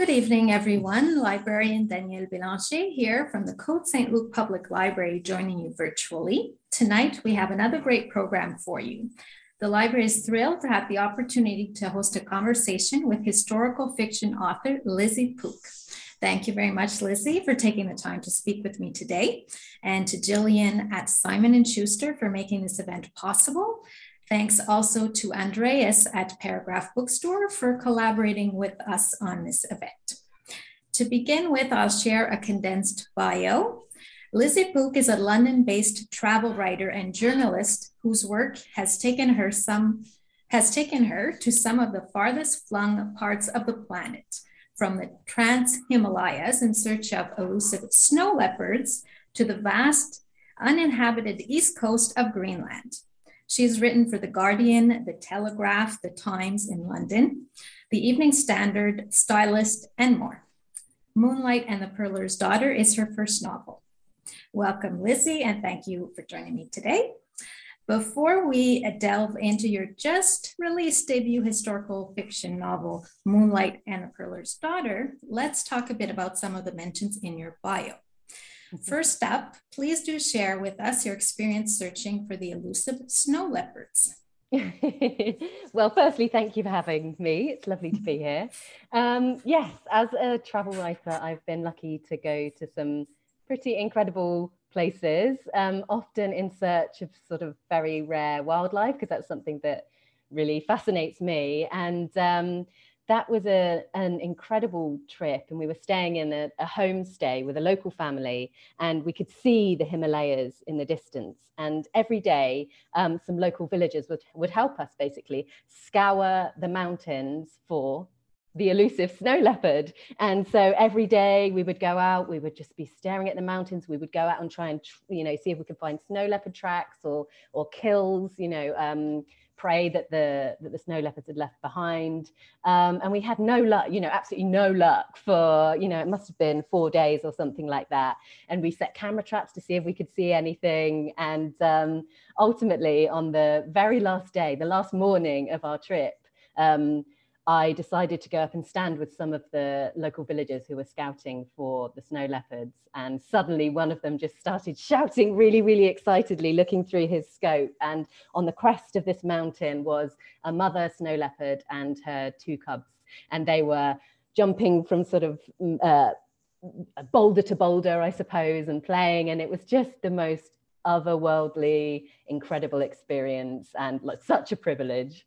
Good evening, everyone. Librarian Danielle Bélanger here from the Côte St. Luc Public Library, joining you virtually. Tonight, we have another great program for you. The library is thrilled to have the opportunity to host a conversation with historical fiction author Lizzie Pook. Thank you very much, Lizzie, for taking the time to speak with me today, and to Jillian at Simon & Schuster for making this event possible. Thanks also to Andreas at Paragraph Bookstore for collaborating with us on this event. To begin with, I'll share a condensed bio. Lizzie Pook is a London-based travel writer and journalist whose work has taken her some has taken her to some of the farthest flung parts of the planet, from the Trans-Himalayas in search of elusive snow leopards to the vast uninhabited east coast of Greenland. She's written for The Guardian, The Telegraph, The Times in London, The Evening Standard, Stylist, and more. Moonlight and the Pearler's Daughter is her first novel. Welcome, Lizzie, and thank you for joining me today. Before we delve into your just released debut historical fiction novel, Moonlight and the Pearler's Daughter, let's talk a bit about some of the mentions in your bio. First up, please do share with us your experience searching for the elusive snow leopards. well, firstly, thank you for having me. It's lovely to be here. Um, yes, as a travel writer, I've been lucky to go to some pretty incredible places, um, often in search of sort of very rare wildlife, because that's something that really fascinates me. And um, that was a, an incredible trip and we were staying in a, a homestay with a local family and we could see the himalayas in the distance and every day um, some local villagers would, would help us basically scour the mountains for the elusive snow leopard. And so every day we would go out, we would just be staring at the mountains. We would go out and try and, you know, see if we could find snow leopard tracks or, or kills, you know, um, prey that the that the snow leopards had left behind. Um, and we had no luck you know absolutely no luck for you know it must have been four days or something like that. And we set camera traps to see if we could see anything. And um, ultimately on the very last day the last morning of our trip um, I decided to go up and stand with some of the local villagers who were scouting for the snow leopards. And suddenly one of them just started shouting really, really excitedly, looking through his scope. And on the crest of this mountain was a mother snow leopard and her two cubs. And they were jumping from sort of mm, uh, boulder to boulder, I suppose, and playing. And it was just the most otherworldly, incredible experience and like such a privilege.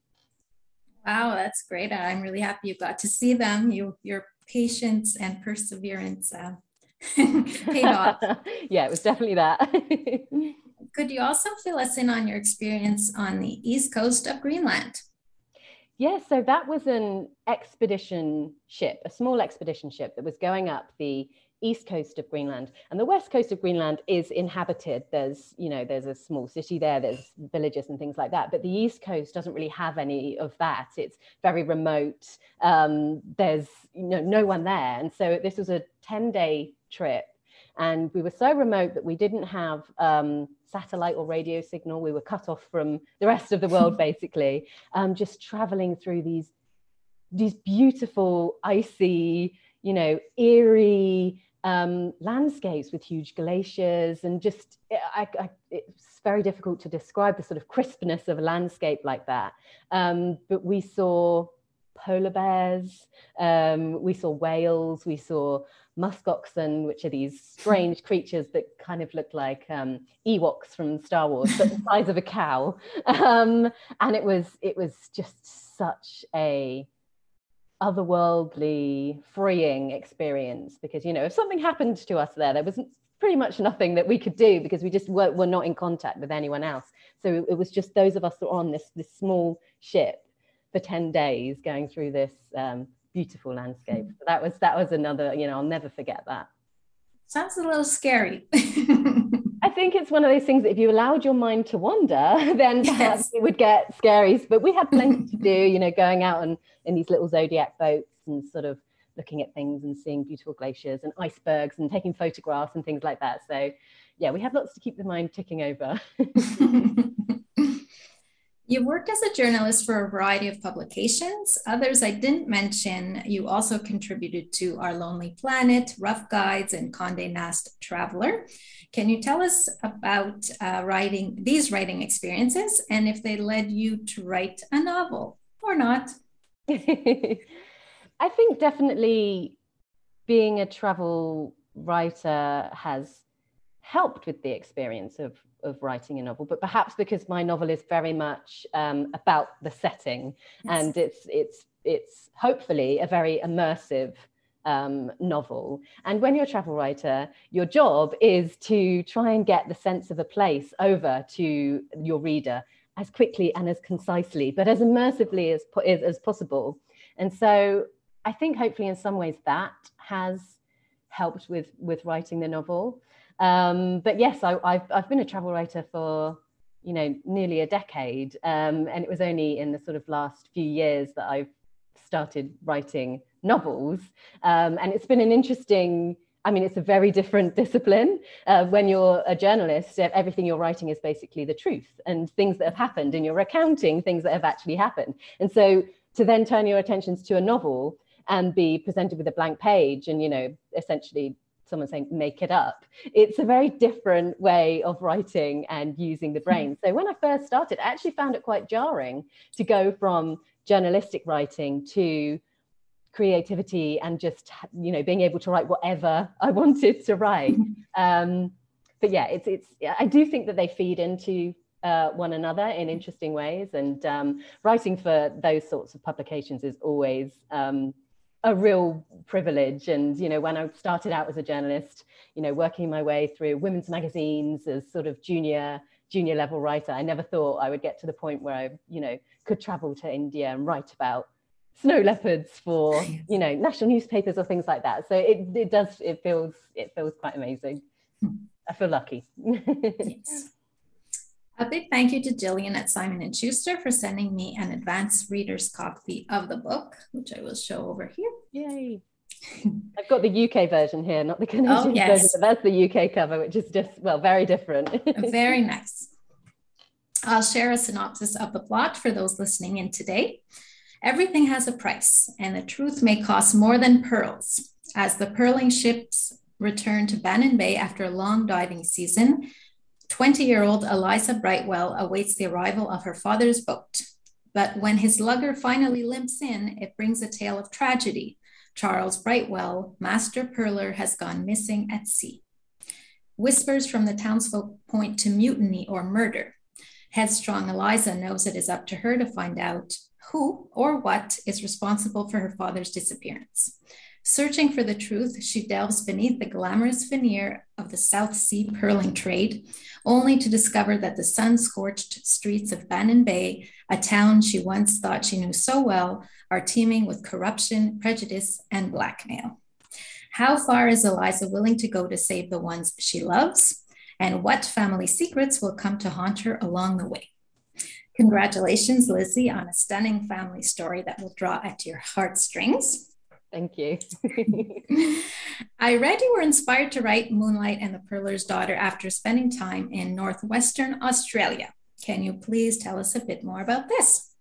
Wow, that's great. I'm really happy you got to see them. You, your patience and perseverance uh, paid off. yeah, it was definitely that. Could you also fill us in on your experience on the east coast of Greenland? Yeah, so that was an expedition ship, a small expedition ship that was going up the east coast of Greenland. And the west coast of Greenland is inhabited. There's, you know, there's a small city there, there's villages and things like that. But the east coast doesn't really have any of that. It's very remote. Um, there's, you know, no one there. And so this was a 10 day trip. And we were so remote that we didn't have um, satellite or radio signal. We were cut off from the rest of the world, basically, um, just traveling through these these beautiful, icy, you know, eerie um, landscapes with huge glaciers and just I, I, it's very difficult to describe the sort of crispness of a landscape like that. Um, but we saw polar bears, um, we saw whales, we saw musk oxen, which are these strange creatures that kind of look like um, Ewoks from Star Wars, but the size of a cow. Um, and it was it was just such a otherworldly, freeing experience because, you know, if something happened to us there, there was pretty much nothing that we could do because we just were, were not in contact with anyone else. So it was just those of us that were on this, this small ship for 10 days going through this um, beautiful landscape. So that was, that was another, you know, I'll never forget that. Sounds a little scary. I think it's one of those things that if you allowed your mind to wander, then perhaps yes. it would get scary. But we had plenty to do, you know, going out and in these little zodiac boats and sort of looking at things and seeing beautiful glaciers and icebergs and taking photographs and things like that. So yeah, we had lots to keep the mind ticking over. You've worked as a journalist for a variety of publications. Others I didn't mention, you also contributed to Our Lonely Planet, Rough Guides, and Condé Nast Traveler. Can you tell us about uh, writing these writing experiences and if they led you to write a novel or not? I think definitely being a travel writer has helped with the experience of of writing a novel, but perhaps because my novel is very much um, about the setting, yes. and it's it's it's hopefully a very immersive um, novel. And when you're a travel writer, your job is to try and get the sense of a place over to your reader as quickly and as concisely, but as immersively as, as, as possible. And so I think hopefully in some ways that has helped with with writing the novel. Um, but yes, I, have I've been a travel writer for you know nearly a decade, um, and it was only in the sort of last few years that I've started writing novels, um, and it's been an interesting. I mean, it's a very different discipline. Uh, when you're a journalist, everything you're writing is basically the truth and things that have happened, and you're recounting things that have actually happened. And so, to then turn your attentions to a novel and be presented with a blank page and you know essentially someone saying make it up. It's a very different way of writing and using the brain. So when i first started i actually found it quite jarring to go from journalistic writing to creativity and just you know being able to write whatever i wanted to write. Um, but yeah it's it's i do think that they feed into uh, one another in interesting ways. And um, writing for those sorts of publications is always um, a real privilege. And, you know, when I started out as a journalist, you know, working my way through women's magazines as sort of junior, junior level writer, I never thought I would get to the point where I, you know, could travel to India and write about snow leopards for, you know, national newspapers or things like that. So it, it does, it feels, it feels quite amazing. Hmm. I feel lucky. yes. A big thank you to Jillian at Simon & Schuster for sending me an advanced reader's copy of the book, which I will show over here. Yay. I've got the UK version here, not the oh, Canadian oh, yes. version, but that's the UK cover, which is just, well, very different. very nice. I'll share a synopsis of the plot for those listening in today. Everything has a price, and the truth may cost more than pearls. As the pearling ships return to Bannin Bay after a long diving season, 20 year old Eliza Brightwell awaits the arrival of her father's boat. But when his lugger finally limps in, it brings a tale of tragedy. Charles Brightwell, master pearler, has gone missing at sea. Whispers from the townsfolk point to mutiny or murder. Headstrong Eliza knows it is up to her to find out who or what is responsible for her father's disappearance. Searching for the truth, she delves beneath the glamorous veneer of the South Sea pearling trade, only to discover that the sun scorched streets of Bannin Bay, a town she once thought she knew so well, are teeming with corruption, prejudice, and blackmail. How far is Eliza willing to go to save the ones she loves? And what family secrets will come to haunt her along the way? Congratulations, Lizzie, on a stunning family story that will draw at your heartstrings. Thank you. I read you were inspired to write Moonlight and the Pearler's Daughter after spending time in Northwestern Australia. Can you please tell us a bit more about this?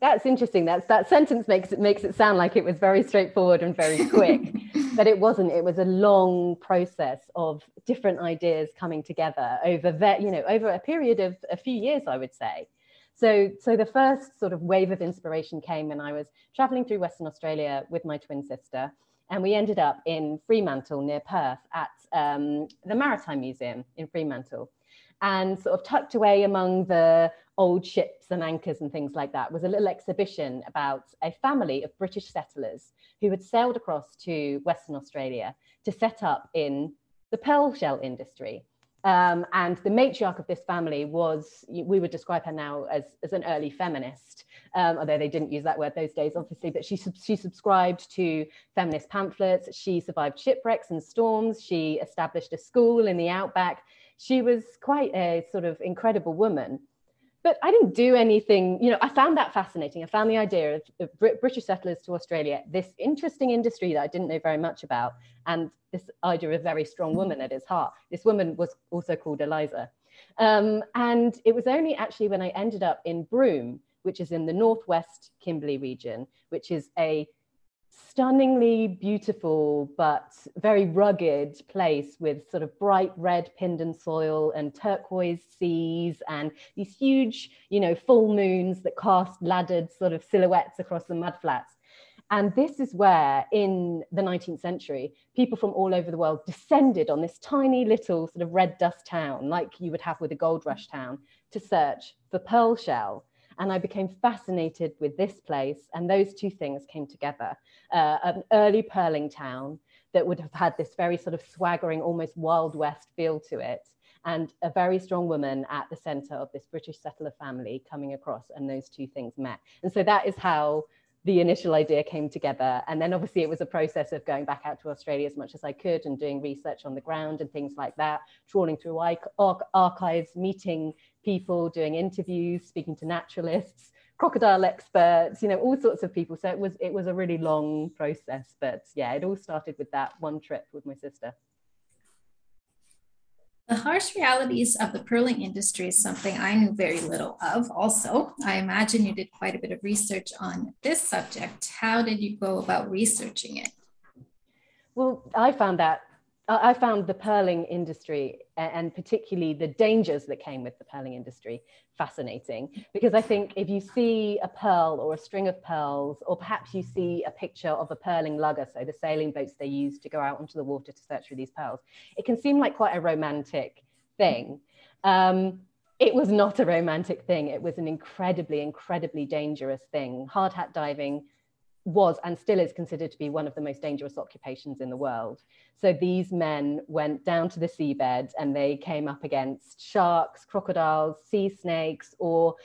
That's interesting. That's that sentence makes it makes it sound like it was very straightforward and very quick, but it wasn't. It was a long process of different ideas coming together over you know over a period of a few years, I would say. So, so the first sort of wave of inspiration came when I was traveling through Western Australia with my twin sister, and we ended up in Fremantle near Perth at um, the Maritime Museum in Fremantle. And sort of tucked away among the old ships and anchors and things like that was a little exhibition about a family of British settlers who had sailed across to Western Australia to set up in the pearl shell industry. Um, and the matriarch of this family was, we would describe her now as, as an early feminist, um, although they didn't use that word those days, obviously, but she, she subscribed to feminist pamphlets. She survived shipwrecks and storms. She established a school in the outback. She was quite a sort of incredible woman but I didn't do anything. You know, I found that fascinating. I found the idea of, of British settlers to Australia, this interesting industry that I didn't know very much about, and this idea of a very strong woman at its heart. This woman was also called Eliza. Um, and it was only actually when I ended up in Broome, which is in the northwest Kimberley region, which is a stunningly beautiful but very rugged place with sort of bright red Pindan soil and turquoise seas and these huge, you know, full moons that cast laddered sort of silhouettes across the mudflats. And this is where, in the 19th century, people from all over the world descended on this tiny little sort of red dust town, like you would have with a gold rush town, to search for pearl shell. And I became fascinated with this place, and those two things came together. Uh, an early pearling town that would have had this very sort of swaggering, almost Wild West feel to it, and a very strong woman at the center of this British settler family coming across, and those two things met. And so that is how the initial idea came together. And then obviously it was a process of going back out to Australia as much as I could and doing research on the ground and things like that, trawling through archives, meeting people, doing interviews, speaking to naturalists, crocodile experts, you know, all sorts of people. So it was it was a really long process. But yeah, it all started with that one trip with my sister. The harsh realities of the pearling industry is something I knew very little of. Also, I imagine you did quite a bit of research on this subject. How did you go about researching it? Well, I found that I found the pearling industry and particularly the dangers that came with the pearling industry fascinating because I think if you see a pearl or a string of pearls, or perhaps you see a picture of a pearling lugger, so the sailing boats they use to go out onto the water to search for these pearls, it can seem like quite a romantic thing. Um, it was not a romantic thing. It was an incredibly, incredibly dangerous thing. Hard hat diving was and still is considered to be one of the most dangerous occupations in the world. So these men went down to the seabed and they came up against sharks, crocodiles, sea snakes, or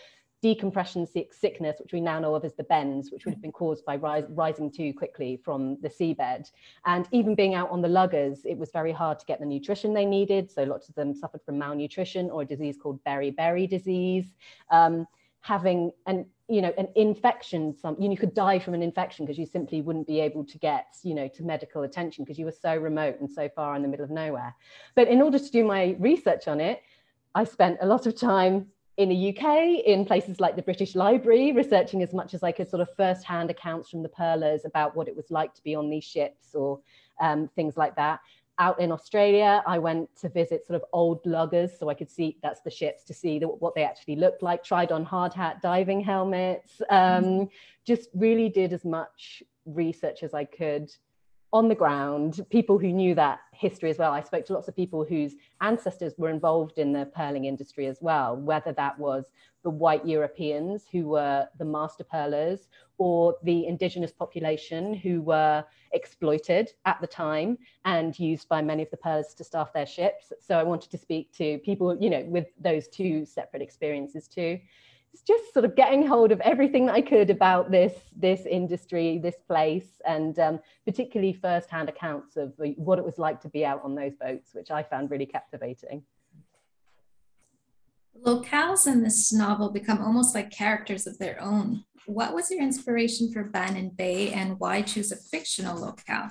decompression sickness, which we now know of as the bends, which would have been caused by rise, rising too quickly from the seabed. And even being out on the luggers, it was very hard to get the nutrition they needed. So lots of them suffered from malnutrition or a disease called beriberi disease. Um, having an you know an infection some you, know, you could die from an infection because you simply wouldn't be able to get you know to medical attention because you were so remote and so far in the middle of nowhere. But in order to do my research on it i spent a lot of time in the UK, in places like the British Library, researching as much as I could, sort of first-hand accounts from the pearlers about what it was like to be on these ships or um, things like that out in Australia, I went to visit sort of old luggers so I could see that's the ships to see the, what they actually looked like. Tried on hard hat diving helmets. Um, just really did as much research as I could on the ground, people who knew that history as well. I spoke to lots of people whose ancestors were involved in the pearling industry as well, whether that was the white Europeans who were the master pearlers or the indigenous population who were exploited at the time and used by many of the pearlers to staff their ships. So I wanted to speak to people, you know, with those two separate experiences too just sort of getting hold of everything that I could about this this industry, this place, and um, particularly first-hand accounts of what it was like to be out on those boats, which I found really captivating. Locales in this novel become almost like characters of their own. What was your inspiration for Bannin Bay, and why choose a fictional locale?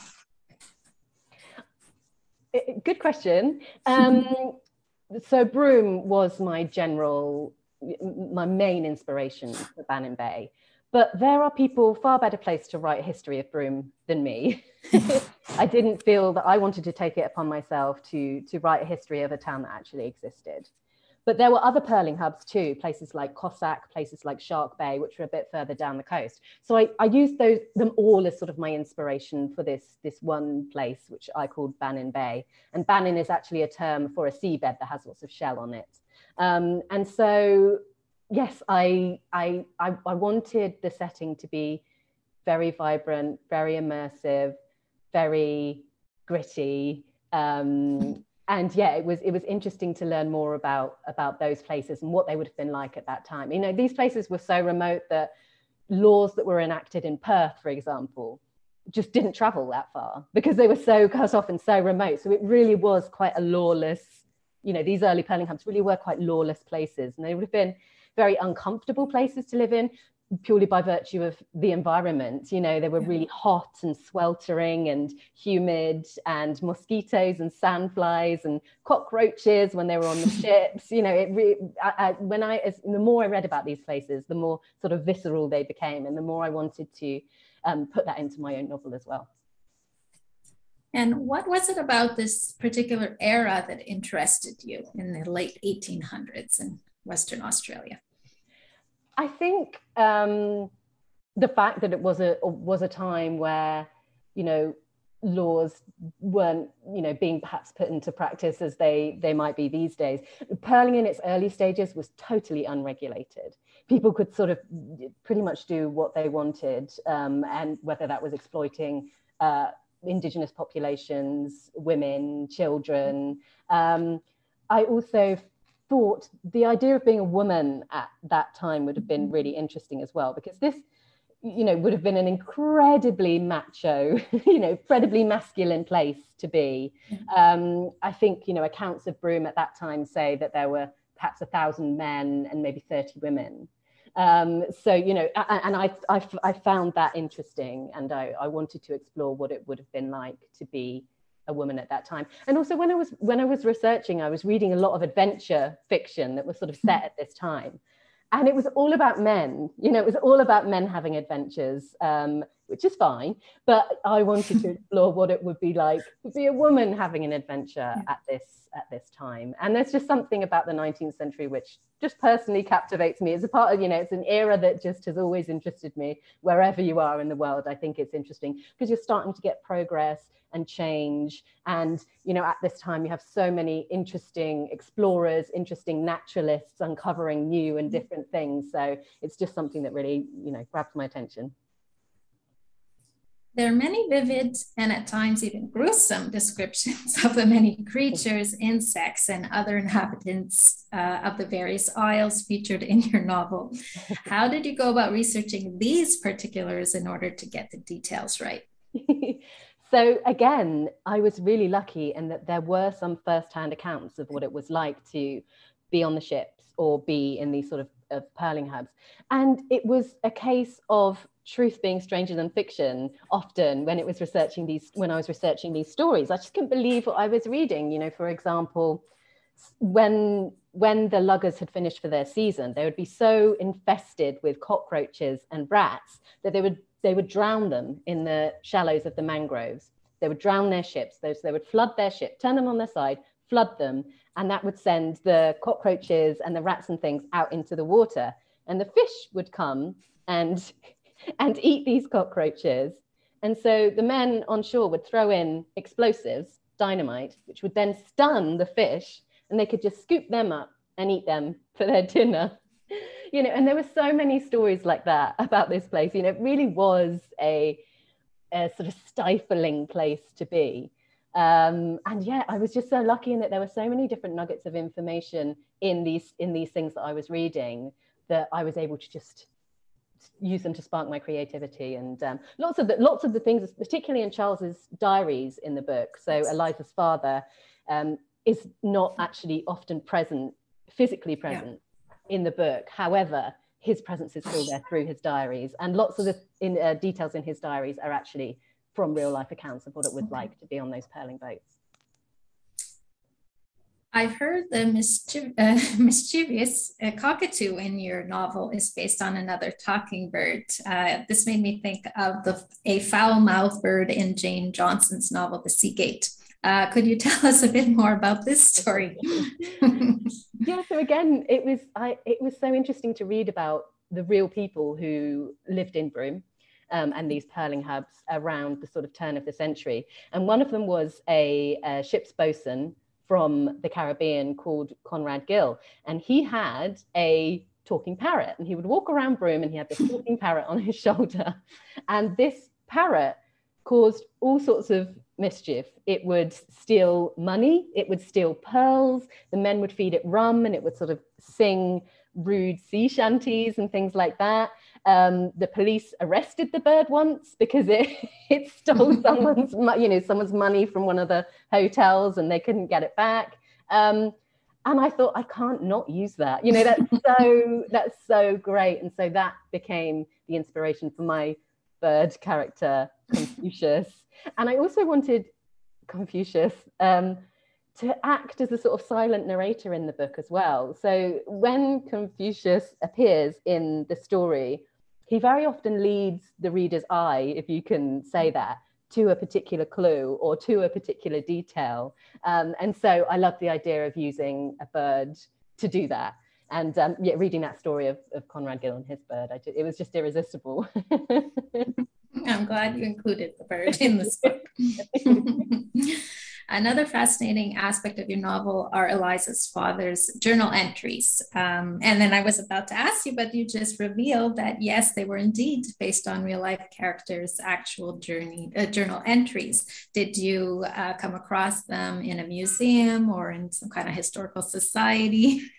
Good question. Um, so Broome was my general my main inspiration for Bannin Bay. But there are people far better placed to write a history of Broome than me. I didn't feel that I wanted to take it upon myself to, to write a history of a town that actually existed. But there were other pearling hubs too, places like Cossack, places like Shark Bay, which were a bit further down the coast. So I, I used those them all as sort of my inspiration for this, this one place, which I called Bannin Bay. And Bannin is actually a term for a seabed that has lots of shell on it. Um, and so, yes, I, I, I, I wanted the setting to be very vibrant, very immersive, very gritty. Um, and yeah, it was it was interesting to learn more about about those places and what they would have been like at that time. You know, these places were so remote that laws that were enacted in Perth, for example, just didn't travel that far because they were so cut off and so remote. So it really was quite a lawless you know, these early pearling hubs really were quite lawless places and they would have been very uncomfortable places to live in. purely by virtue of the environment. You know, they were really hot and sweltering and humid, and mosquitoes and sandflies and cockroaches when they were on the ships. You know, it really, I, I, when I, as, the more I read about these places, the more sort of visceral they became, and the more I wanted to um, put that into my own novel as well. And what was it about this particular era that interested you in the late 1800s in Western Australia? I think um, the fact that it was a was a time where you know laws weren't you know being perhaps put into practice as they they might be these days pearling in its early stages was totally unregulated people could sort of pretty much do what they wanted um, and whether that was exploiting uh, indigenous populations women children um, i also thought the idea of being a woman at that time would have been really interesting as well, because this, you know, would have been an incredibly macho, you know, incredibly masculine place to be. Mm-hmm. Um, I think, you know, accounts of Broome at that time say that there were perhaps a thousand men and maybe 30 women. Um, so, you know, and I, I, I found that interesting and I, I wanted to explore what it would have been like to be a woman at that time. And also when I was when I was researching, I was reading a lot of adventure fiction that was sort of set at this time. And it was all about men, you know, it was all about men having adventures, um, which is fine. But I wanted to explore what it would be like to be a woman having an adventure at this at this time. And there's just something about the 19th century which just personally captivates me. It's a part of, you know, it's an era that just has always interested me. Wherever you are in the world, I think it's interesting because you're starting to get progress and change. And, you know, at this time, you have so many interesting explorers, interesting naturalists uncovering new and mm-hmm. different things. So it's just something that really, you know, grabs my attention. There are many vivid and at times even gruesome descriptions of the many creatures, insects, and other inhabitants uh, of the various isles featured in your novel. How did you go about researching these particulars in order to get the details right? So again, I was really lucky in that there were some first-hand accounts of what it was like to be on the ships or be in these sort of, of pearling hubs. And it was a case of truth being stranger than fiction often when it was researching these when I was researching these stories. I just couldn't believe what I was reading. You know, for example, when when the luggers had finished for their season, they would be so infested with cockroaches and rats that they would they would drown them in the shallows of the mangroves. They would drown their ships. Those they would flood their ship, turn them on their side, flood them, and that would send the cockroaches and the rats and things out into the water. And the fish would come and and eat these cockroaches. And so the men on shore would throw in explosives, dynamite, which would then stun the fish, and they could just scoop them up and eat them for their dinner you know, and there were so many stories like that about this place. You know, it really was a, a sort of stifling place to be. Um, and yeah, I was just so lucky in that there were so many different nuggets of information in these in these things that I was reading that I was able to just use them to spark my creativity. And um, lots of the lots of the things particularly in charles's diaries in the book. So eliza's father um, is not actually often present physically present in the book. However, his presence is still there through his diaries, and lots of the in, uh, details in his diaries are actually from real life accounts of what it was like to be on those pearling boats. I've heard the uh, mischievous uh, cockatoo in your novel is based on another talking bird. Uh, this made me think of the a foul-mouthed bird in Jane Johnson's novel, The Sea Gate. Uh, could you tell us a bit more about this story? yeah, so again, it was I it was so interesting to read about the real people who lived in Broome um, and these pearling hubs around the sort of turn of the century. And one of them was a, a ship's bosun from the Caribbean called Conrad Gill, and he had a talking parrot, and he would walk around Broome and he had this talking parrot on his shoulder, and this parrot caused all sorts of mischief. It would steal money, it would steal pearls, the men would feed it rum and it would sort of sing rude sea shanties and things like that. Um, the police arrested the bird once because it, it stole someone's, you know, someone's money from one of the hotels and they couldn't get it back. Um, and I thought I can't not use that. You know, that's so that's so great. And so that became the inspiration for my bird character, Confucius. and I also wanted Confucius um, to act as a sort of silent narrator in the book as well. So when Confucius appears in the story, he very often leads the reader's eye, if you can say that, to a particular clue or to a particular detail. Um, and so I love the idea of using a bird to do that. And um, yeah, reading that story of, of Conrad Gill and his bird, just, it was just irresistible. I'm glad you included the bird in this book. Another fascinating aspect of your novel are Eliza's father's journal entries. Um, and then I was about to ask you, but you just revealed that yes, they were indeed based on real life characters' actual journey uh, journal entries. Did you uh, come across them in a museum or in some kind of historical society?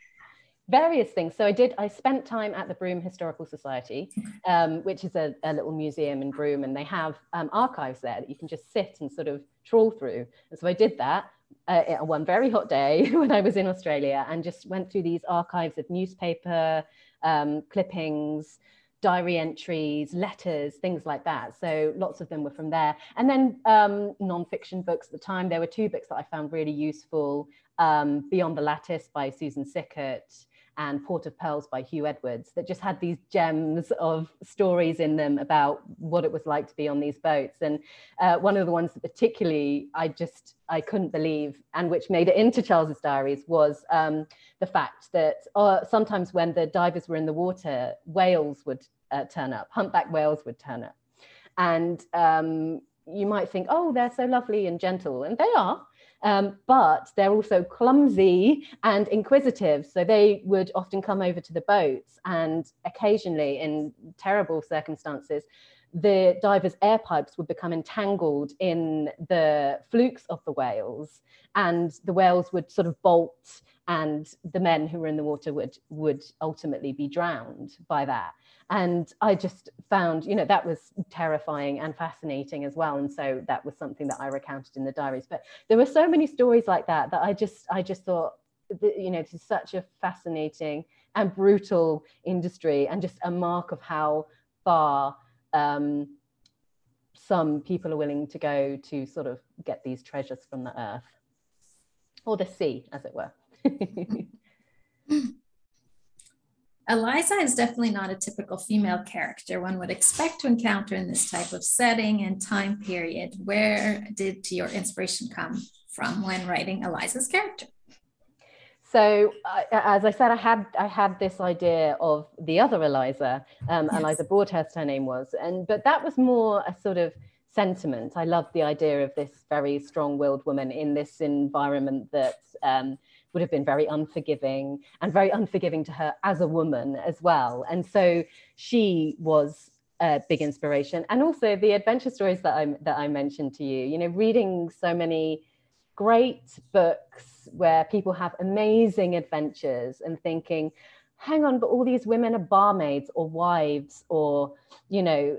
various things. So I did, I spent time at the Broome Historical Society, um, which is a, a, little museum in Broome, and they have um, archives there that you can just sit and sort of trawl through. And so I did that uh, one very hot day when I was in Australia and just went through these archives of newspaper um, clippings, diary entries, letters, things like that. So lots of them were from there. And then um, nonfiction books at the time. There were two books that I found really useful um, Beyond the Lattice by Susan Sickert and Port of Pearls by Hugh Edwards that just had these gems of stories in them about what it was like to be on these boats. And uh, one of the ones that particularly I just I couldn't believe and which made it into Charles's diaries was um, the fact that uh, sometimes when the divers were in the water, whales would uh, turn up, humpback whales would turn up. And um, you might think, oh, they're so lovely and gentle, and they are. Um, but they're also clumsy and inquisitive. So they would often come over to the boats, and occasionally, in terrible circumstances, the divers' air pipes would become entangled in the flukes of the whales, and the whales would sort of bolt, and the men who were in the water would would ultimately be drowned by that and i just found you know that was terrifying and fascinating as well. And so that was something that i recounted in the diaries. But there were so many stories like that that i just i just thought you know this is such a fascinating and brutal industry and just a mark of how far um, some people are willing to go to sort of get these treasures from the earth or the sea as it were Eliza is definitely not a typical female character one would expect to encounter in this type of setting and time period. Where did your inspiration come from when writing Eliza's character? So, uh, as I said, I had I had this idea of the other Eliza, um, yes. Eliza Broadhurst, her name was, and but that was more a sort of sentiment. I love the idea of this very strong-willed woman in this environment that um, would have been very unforgiving and very unforgiving to her as a woman as well. And so she was a big inspiration. And also the adventure stories that I that I mentioned to you, you know, reading so many great books where people have amazing adventures and thinking, hang on, but all these women are barmaids or wives or, you know,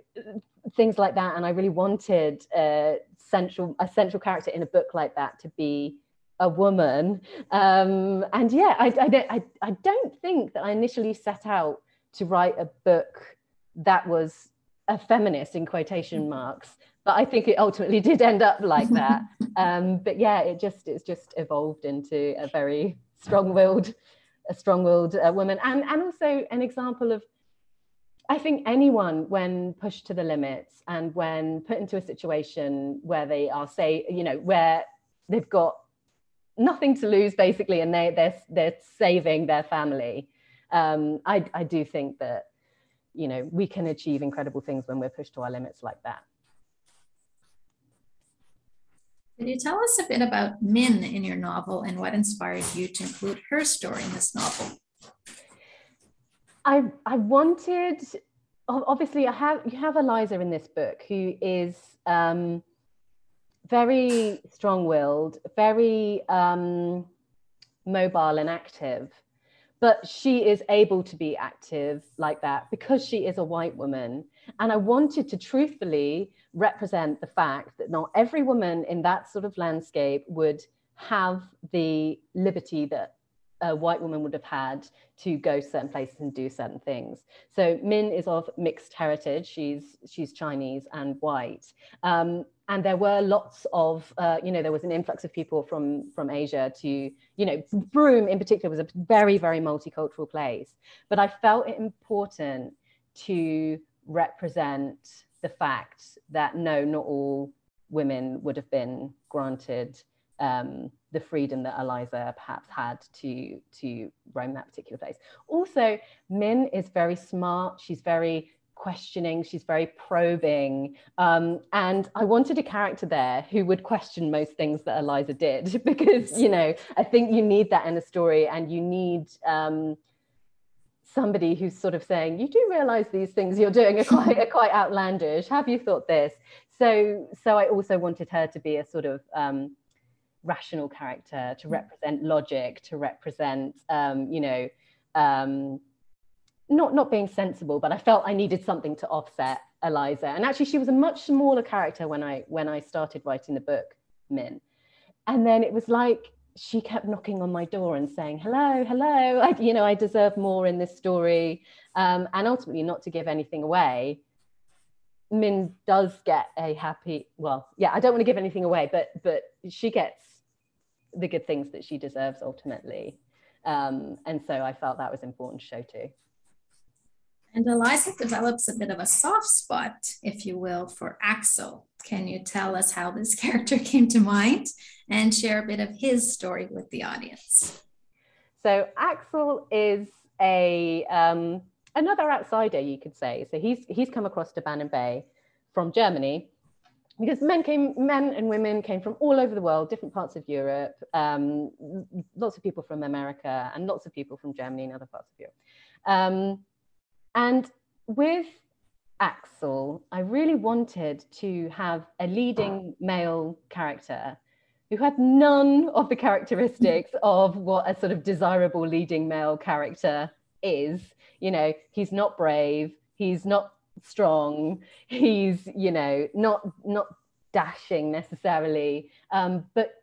things like that. And I really wanted a central a central character in a book like that to be a woman. Um, and yeah, I, I, don't, I, I don't think that I initially set out to write a book that was a feminist in quotation marks but i think it ultimately did end up like that. Um, but yeah it just it's just evolved into a very strong-willed a strong-willed uh, woman. And and also an example of i think anyone when pushed to the limits and when put into a situation where they are say you know where they've got nothing to lose basically, and they they're they're saving their family. Um, I I do think that you know we can achieve incredible things when we're pushed to our limits like that. Could you tell us a bit about Min in your novel and what inspired you to include her story in this novel? I I wanted obviously I have you have Eliza in this book who is um, very strong-willed, very um, mobile and active. But she is able to be active like that because she is a white woman. And I wanted to truthfully represent the fact that not every woman in that sort of landscape would have the liberty that a white woman would have had to go to certain places and do certain things. So Min is of mixed heritage. She's she's Chinese and white. Um, and there were lots of, uh, you know, there was an influx of people from from Asia to, you know, Broome in particular was a very very multicultural place. But I felt it important to represent the fact that no, not all women would have been granted um, the freedom that Eliza perhaps had to to roam that particular place. Also, Min is very smart. She's very questioning. She's very probing, um, and I wanted a character there who would question most things that Eliza did because you know I think you need that in a story, and you need. Um, somebody who's sort of saying, "You do realize these things you're doing are quite are quite outlandish. Have you thought this?" So, so I also wanted her to be a sort of um, rational character, to mm. represent logic, to represent, um, you know, um, not not being sensible, but I felt I needed something to offset Eliza. And actually, she was a much smaller character when I when I started writing the book, Min. And then it was like she kept knocking on my door and saying, "Hello, hello, I, you know, I deserve more in this story." Um, and ultimately, not to give anything away, Min does get a happy. Well, yeah, I don't want to give anything away, but but she gets the good things that she deserves ultimately. Um, and so I felt that was important to show too. And Eliza develops a bit of a soft spot, if you will, for Axel. Can you tell us how this character came to mind and share a bit of his story with the audience? So Axel is a um, another outsider, you could say. So he's he's come across to Bannin Bay from Germany because men came, men and women came from all over the world, different parts of Europe, um, lots of people from America, and lots of people from Germany and other parts of Europe. Um, and with Axel, I really wanted to have a leading male character who had none of the characteristics of what a sort of desirable leading male character is. You know, he's not brave, he's not strong. He's you know not not dashing necessarily um, but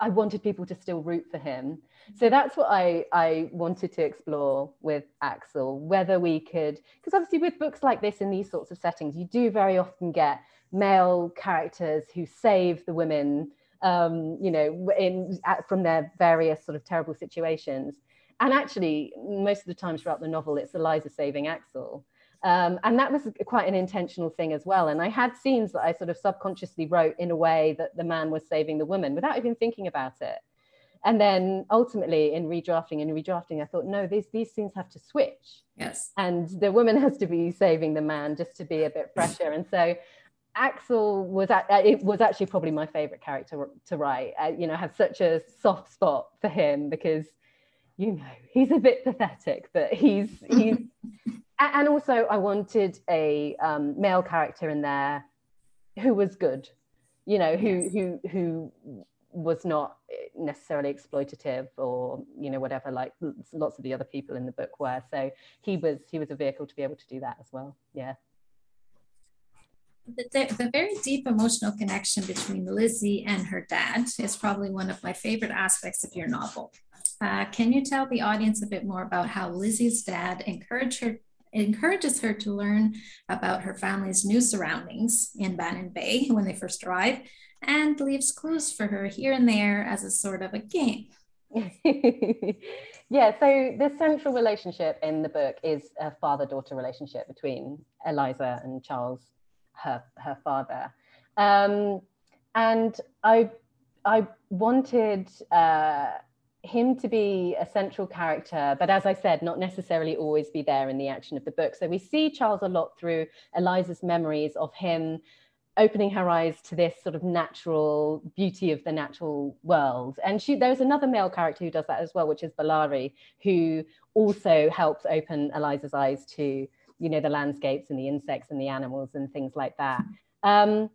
i wanted people to still root for him. So that's what i i wanted to explore with axel whether we could because obviously with books like this in these sorts of settings you do very often get male characters who save the women um, you know in from their various sort of terrible situations. And actually most of the time throughout the novel it's eliza saving axel um, and that was quite an intentional thing as well. And I had scenes that I sort of subconsciously wrote in a way that the man was saving the woman without even thinking about it. And then ultimately in redrafting and redrafting, I thought, no, these, these scenes have to switch. Yes. And the woman has to be saving the man just to be a bit fresher. and so Axel was at, it was actually probably my favorite character to write. I, you know, I have such a soft spot for him because you know he's a bit pathetic, but he's he's and also I wanted a um, male character in there who was good, you know, who yes. who who was not necessarily exploitative or you know whatever like lots of the other people in the book were so he was he was a vehicle to be able to do that as well yeah the, the, very deep emotional connection between Lizzie and her dad is probably one of my favorite aspects of your novel. Uh, can you tell the audience a bit more about how Lizzie's dad encouraged her encourages her to learn about her family's new surroundings in Bannin Bay when they first arrive and leaves clues for her here and there as a sort of a game. yeah, so the central relationship in the book is a father daughter relationship between Eliza and Charles, her, her father. Um, and I, I wanted uh, him to be a central character, but as I said, not necessarily always be there in the action of the book. So we see Charles a lot through Eliza's memories of him opening her eyes to this sort of natural beauty of the natural world. And she, there's another male character who does that as well, which is Balari, who also helps open Eliza's eyes to, you know, the landscapes and the insects and the animals and things like that. Um,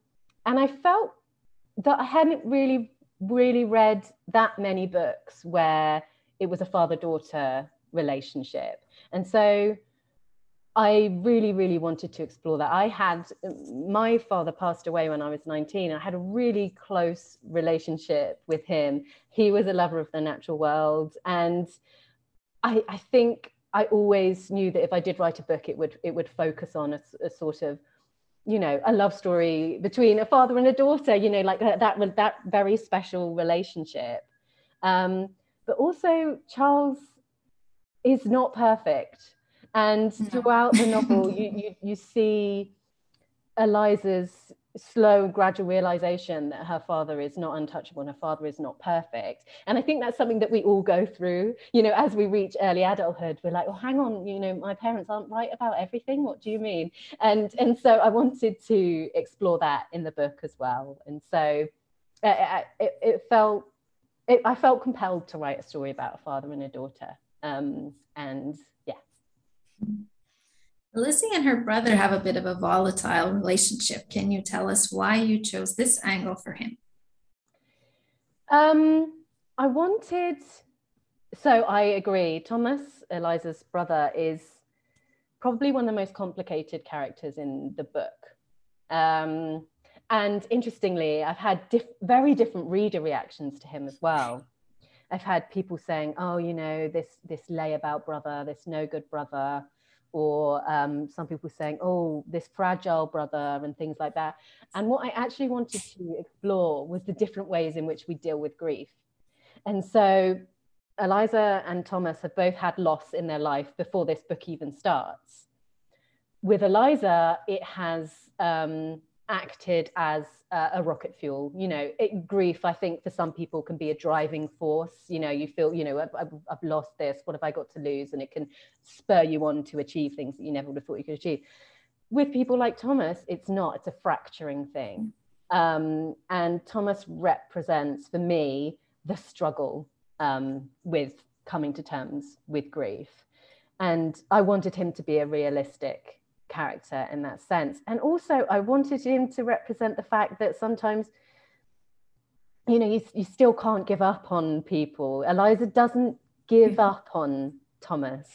and I felt that I hadn't really really read that many books where it was a father daughter relationship. And so I really, really wanted to explore that. I had my father passed away when I was 19. I had a really close relationship with him. He was a lover of the natural world. And I, I think I always knew that if I did write a book, it would it would focus on a, a sort of you know a love story between a father and a daughter you know like that that, that very special relationship. Um, but also charles is not perfect. And throughout the novel, you, you, you see Eliza's slow, gradual realization that her father is not untouchable and her father is not perfect. And I think that's something that we all go through. You know, as we reach early adulthood, we're like, well, hang on, you know, my parents aren't right about everything. What do you mean? And and so I wanted to explore that in the book as well. And so uh, it, it felt it, I felt compelled to write a story about a father and a daughter. Um, and Lizzie and her brother have a bit of a volatile relationship. Can you tell us why you chose this angle for him? Um, I wanted, so I agree. Thomas, Eliza's brother, is probably one of the most complicated characters in the book. Um, and interestingly, I've had diff- very different reader reactions to him as well. I've had people saying, "Oh, you know, this this layabout brother, this no good brother," or um, some people saying, oh, this fragile brother and things like that. And what I actually wanted to explore was the different ways in which we deal with grief. And so Eliza and Thomas have both had loss in their life before this book even starts. With Eliza, it has um, acted as uh, a rocket fuel. You know, it, grief, I think, for some people can be a driving force. You know, you feel, you know, I've, I've, lost this. What have I got to lose? And it can spur you on to achieve things that you never would have thought you could achieve. With people like Thomas, it's not. It's a fracturing thing. Um, and Thomas represents, for me, the struggle um, with coming to terms with grief. And I wanted him to be a realistic character in that sense. And also, I wanted him to represent the fact that sometimes, you know, you, you still can't give up on people. Eliza doesn't give mm-hmm. up on Thomas,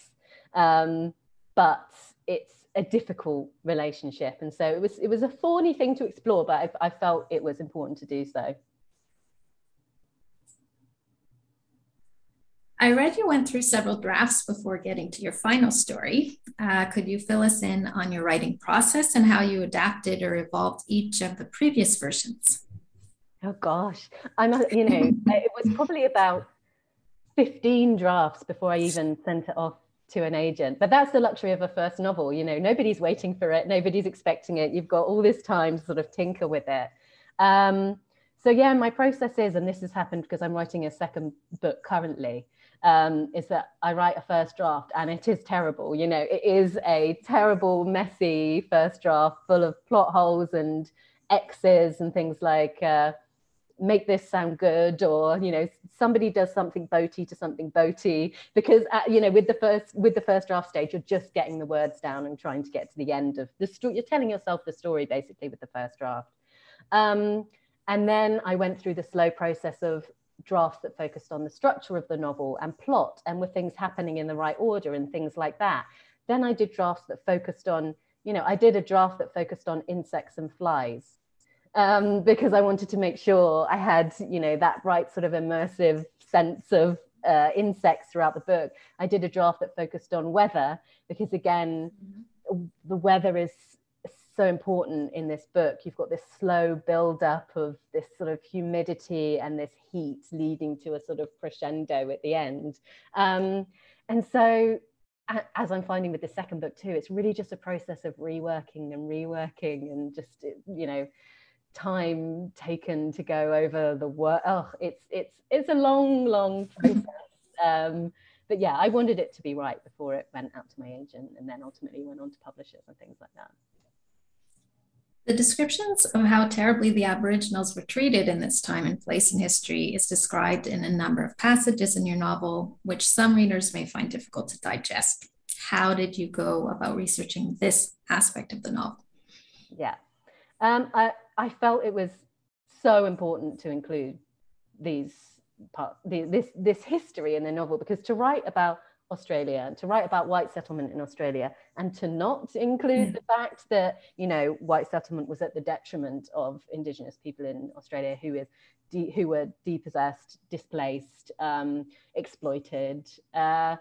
um, but it's a difficult relationship. And so it was it was a thorny thing to explore, but I, I felt it was important to do so. I read you went through several drafts before getting to your final story. Uh, could you fill us in on your writing process and how you adapted or evolved each of the previous versions? Oh gosh, I'm you know it was probably about 15 drafts before I even sent it off to an agent. But that's the luxury of a first novel. You know, nobody's waiting for it, nobody's expecting it. You've got all this time to sort of tinker with it. Um, so yeah, my process is, and this has happened because I'm writing a second book currently um, is that I write a first draft and it is terrible. You know, it is a terrible, messy first draft full of plot holes and X's and things like uh, make this sound good or you know somebody does something boaty to something boaty because uh, you know with the first with the first draft stage you're just getting the words down and trying to get to the end of the story you're telling yourself the story basically with the first draft um, and then i went through the slow process of drafts that focused on the structure of the novel and plot and were things happening in the right order and things like that. Then I did drafts that focused on, you know, I did a draft that focused on insects and flies um, because I wanted to make sure I had, you know, that right sort of immersive sense of uh, insects throughout the book. I did a draft that focused on weather because, again, mm-hmm. the weather is so important in this book. You've got this slow build up of this sort of humidity and this heat leading to a sort of crescendo at the end. Um, and so, as I'm finding with the second book too, it's really just a process of reworking and reworking and just, you know, time taken to go over the work. Oh, it's it's it's a long, long process. Um, but yeah, I wanted it to be right before it went out to my agent and then ultimately went on to publishers and things like that. The descriptions of how terribly the Aboriginals were treated in this time and place in history is described in a number of passages in your novel, which some readers may find difficult to digest. How did you go about researching this aspect of the novel? Yeah, um, I, I felt it was so important to include these part, the, this this history in the novel because to write about Australia, to write about white settlement in Australia, and to not include the fact that you know white settlement was at the detriment of Indigenous people in Australia who is de- who were depossessed, displaced, um, exploited. Uh,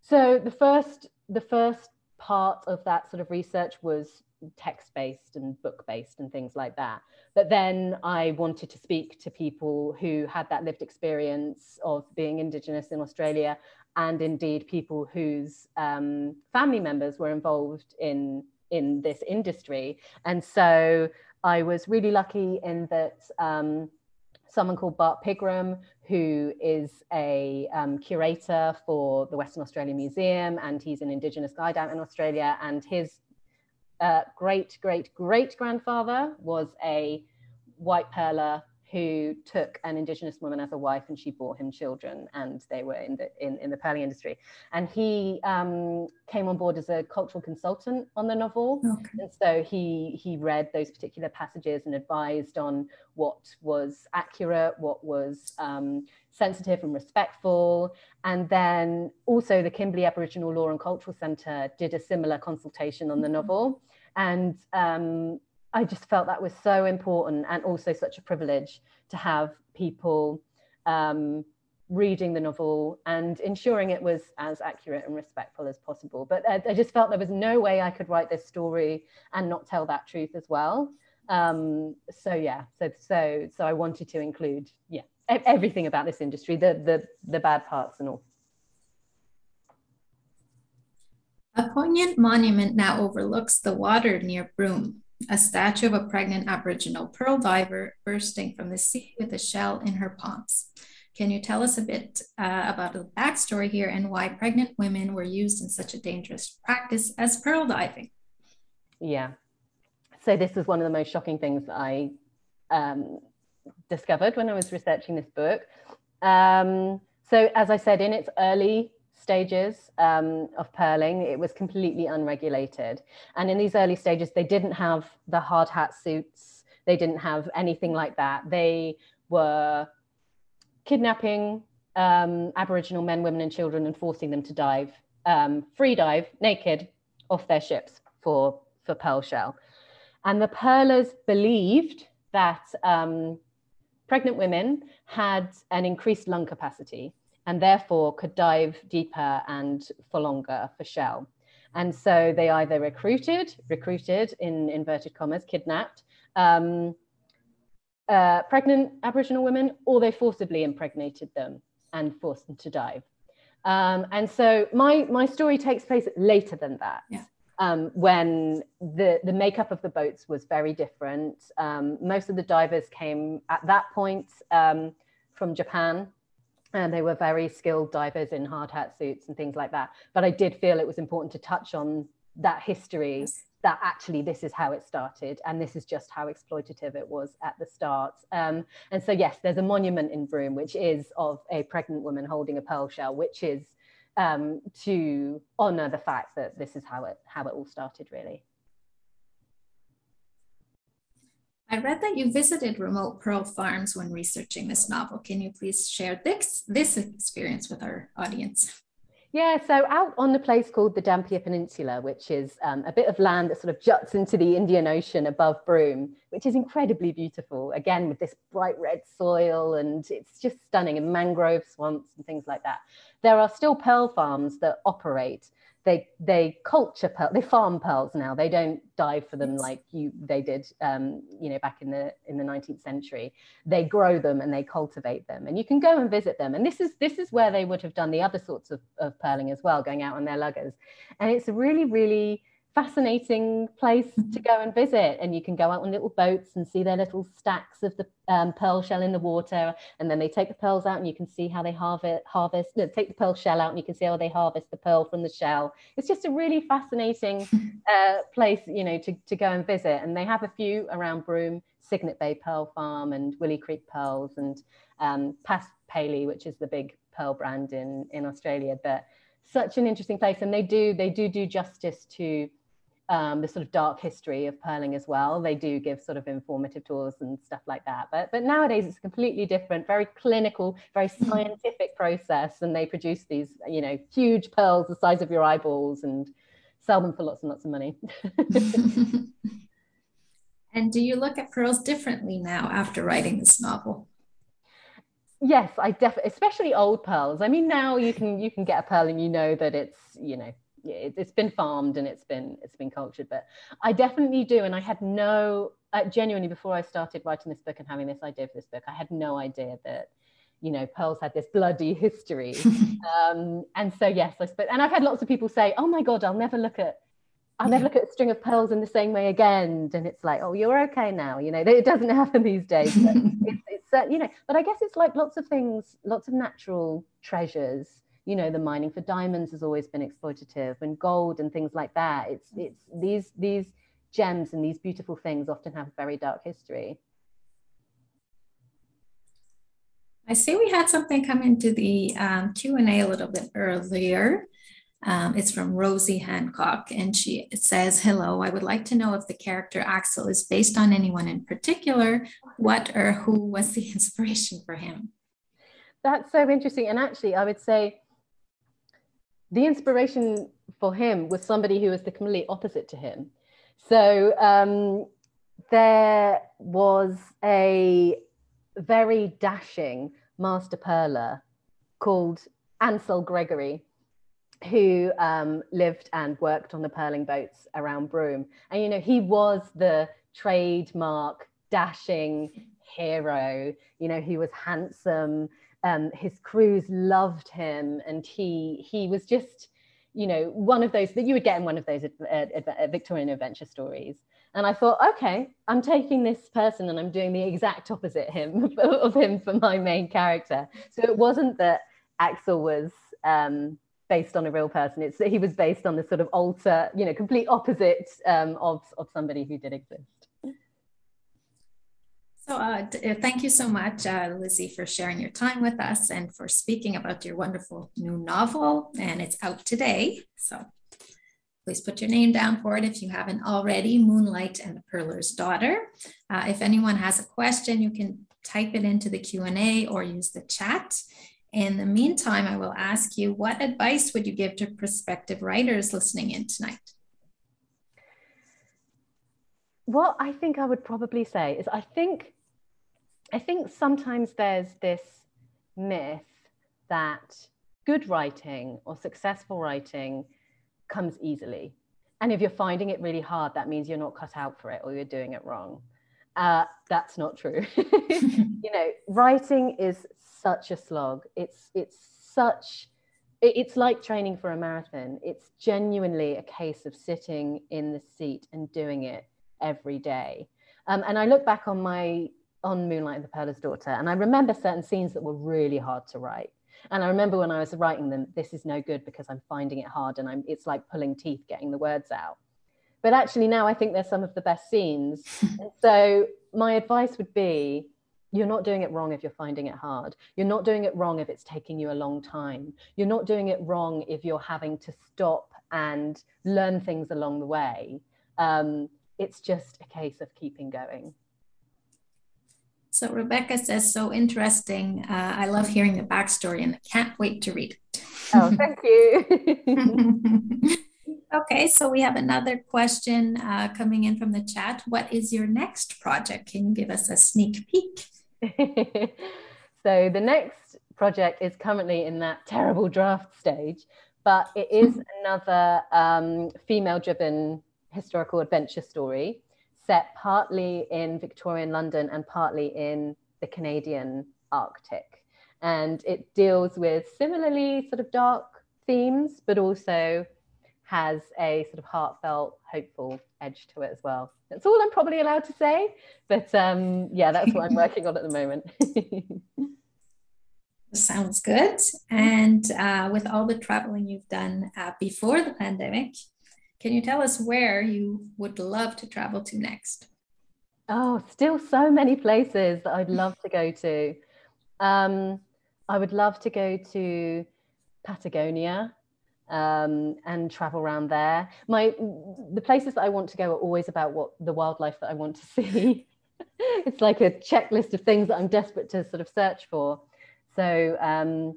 so the first the first part of that sort of research was text based and book based and things like that. But then I wanted to speak to people who had that lived experience of being Indigenous in Australia and indeed people whose um, family members were involved in in this industry. And so I was really lucky in that um, someone called Bart Pigram, who is a um, curator for the Western Australia Museum, and he's an Indigenous guide out in Australia. And his uh, great, great, great grandfather was a white pearler who took an indigenous woman as a wife and she bore him children and they were in the in, in the pearling industry and he um, came on board as a cultural consultant on the novel okay. and so he he read those particular passages and advised on what was accurate what was um, sensitive and respectful and then also the kimberley aboriginal law and cultural centre did a similar consultation on the mm-hmm. novel and um, I just felt that was so important and also such a privilege to have people um, reading the novel and ensuring it was as accurate and respectful as possible. But I, I, just felt there was no way I could write this story and not tell that truth as well. Um, so yeah, so so so I wanted to include yeah everything about this industry, the the the bad parts and all. A poignant monument now overlooks the water near Broome, a statue of a pregnant Aboriginal pearl diver bursting from the sea with a shell in her palms. Can you tell us a bit uh, about the backstory here and why pregnant women were used in such a dangerous practice as pearl diving? Yeah. So, this was one of the most shocking things I um, discovered when I was researching this book. Um, so, as I said, in its early stages um, of pearling, it was completely unregulated. And in these early stages, they didn't have the hard hat suits, they didn't have anything like that. They were kidnapping um, Aboriginal men, women, and children and forcing them to dive, um, free dive, naked, off their ships for, for pearl shell. And the pearlers believed that um, pregnant women had an increased lung capacity and therefore could dive deeper and for longer for shell. And so they either recruited, recruited in inverted commas, kidnapped um, uh, pregnant Aboriginal women, or they forcibly impregnated them and forced them to dive. Um, and so my my story takes place later than that. Yeah. Um, when the, the makeup of the boats was very different. Um, most of the divers came at that point um, from Japan and they were very skilled divers in hard hat suits and things like that. But I did feel it was important to touch on that history yes. that actually this is how it started and this is just how exploitative it was at the start. Um, and so, yes, there's a monument in Broome which is of a pregnant woman holding a pearl shell, which is um, to honor the fact that this is how it how it all started, really. I read that you visited remote pearl farms when researching this novel. Can you please share this, this experience with our audience? Yeah, so out on the place called the Dampier Peninsula, which is um, a bit of land that sort of juts into the Indian Ocean above Broome, which is incredibly beautiful. Again, with this bright red soil, and it's just stunning, and mangrove swamps and things like that. There are still pearl farms that operate they they culture pearl they farm pearls now. They don't dive for them like you they did um, you know back in the in the 19th century. They grow them and they cultivate them. And you can go and visit them. And this is this is where they would have done the other sorts of, of pearling as well going out on their luggers. And it's really really fascinating place mm-hmm. to go and visit. And you can go out on little boats and see their little stacks of the um, pearl shell in the water. And then they take the pearls out and you can see how they harvest, harvest no, take the pearl shell out and you can see how they harvest the pearl from the shell. It's just a really fascinating uh, place, you know, to, to go and visit. And they have a few around Broome, Cygnet Bay Pearl Farm and Willie Creek Pearls and um, Past Paley, which is the big pearl brand in, in Australia. But such an interesting place and they do they do do justice to um, the sort of dark history of pearling as well. They do give sort of informative tours and stuff like that. But but nowadays it's a completely different, very clinical, very mm-hmm. scientific process, and they produce these you know huge pearls the size of your eyeballs and sell them for lots and lots of money. and do you look at pearls differently now after writing this novel? Yes, I definitely, especially old pearls. I mean, now you can you can get a pearl and you know that it's you know it, has been farmed and it's been it's been cultured but i definitely do and i had no uh, genuinely before i started writing this book and having this idea for this book i had no idea that you know pearls had this bloody history um, and so yes i suppose and i've had lots of people say oh my god i'll never look at I'll never look at a string of pearls in the same way again. And it's like, oh, you're okay now. You know, it doesn't happen these days. it's, it's uh, you know, but I guess it's like lots of things, lots of natural treasures you know the mining for diamonds has always been exploitative and gold and things like that it's it's these these gems and these beautiful things often have a very dark history i see we had something come into the um, q&a a little bit earlier um, it's from Rosie Hancock, and she says, Hello, I would like to know if the character Axel is based on anyone in particular. What or who was the inspiration for him? That's so interesting. And actually, I would say the inspiration for him was somebody who was the complete opposite to him. So um, there was a very dashing master pearler called Ancell Gregory, who um, lived and worked on the pearling boats around Broome. And, you know, he was the trademark dashing hero. You know, he was handsome, um, his crews loved him, and he he was just you know one of those that you would get in one of those Victorian adventure stories. And I thought, okay, I'm taking this person and I'm doing the exact opposite him of him for my main character. So it wasn't that Axel was um, based on a real person. It's that he was based on the sort of alter, you know, complete opposite um, of of somebody who did exist. So, uh, uh, thank you so much, uh, Lizzie, for sharing your time with us and for speaking about your wonderful new novel. And it's out today. So, please put your name down for it if you haven't already Moonlight and the Pearler's Daughter. Uh, if anyone has a question, you can type it into the Q&A or use the chat. In the meantime, I will ask you what advice would you give to prospective writers listening in tonight? What I think I would probably say is I think I think sometimes there's this myth that good writing or successful writing comes easily. And if you're finding it really hard, that means you're not cut out for it or you're doing it wrong. Uh, that's not true. you know, writing is such a slog. It's it's such it's like training for a marathon. It's genuinely a case of sitting in the seat and doing it every day. Um, and I look back on my on Moonlight and the Pearler's Daughter. And I remember certain scenes that were really hard to write. And I remember when I was writing them, this is no good because I'm finding it hard and I'm it's like pulling teeth getting the words out. But actually now I think they're some of the best scenes. so my advice would be you're not doing it wrong if you're finding it hard. You're not doing it wrong if it's taking you a long time. You're not doing it wrong if you're having to stop and learn things along the way. Um, it's just a case of keeping going. So Rebecca says, so interesting. Uh, I love hearing the backstory and I can't wait to read it. Oh, thank you. okay, so we have another question uh, coming in from the chat. What is your next project? Can you give us a sneak peek? so the next project is currently in that terrible draft stage, but it is another um, female-driven historical adventure story set partly in Victorian London and partly in the Canadian Arctic. And it deals with similarly sort of dark themes, but also has a sort of heartfelt, hopeful edge to it as well. That's all I'm probably allowed to say, but um, yeah, that's what I'm working on at the moment. Sounds good. And uh, with all the traveling you've done uh, before the pandemic, can you tell us where you would love to travel to next? Oh, still so many places that I'd love to go to. Um, I would love to go to Patagonia. um, and travel around there. My the places that I want to go are always about what the wildlife that I want to see. it's like a checklist of things that I'm desperate to sort of search for. So um,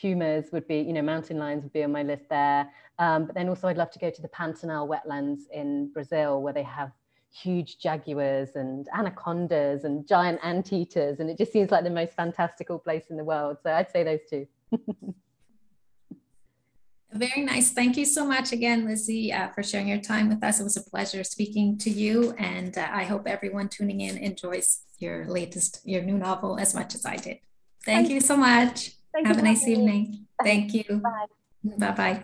pumas would be, you know, mountain lions would be on my list there. Um, but then also I'd love to go to the Pantanal wetlands in Brazil where they have huge jaguars and anacondas and giant anteaters. And it just seems like the most fantastical place in the world. So I'd say those two. Very nice. Thank you so much again, Lizzie, uh, for sharing your time with us. It was a pleasure speaking to you. And uh, I hope everyone tuning in enjoys your latest, your new novel as much as I did. Thank, Thank you so much. Have a nice evening. Thank you. Bye bye.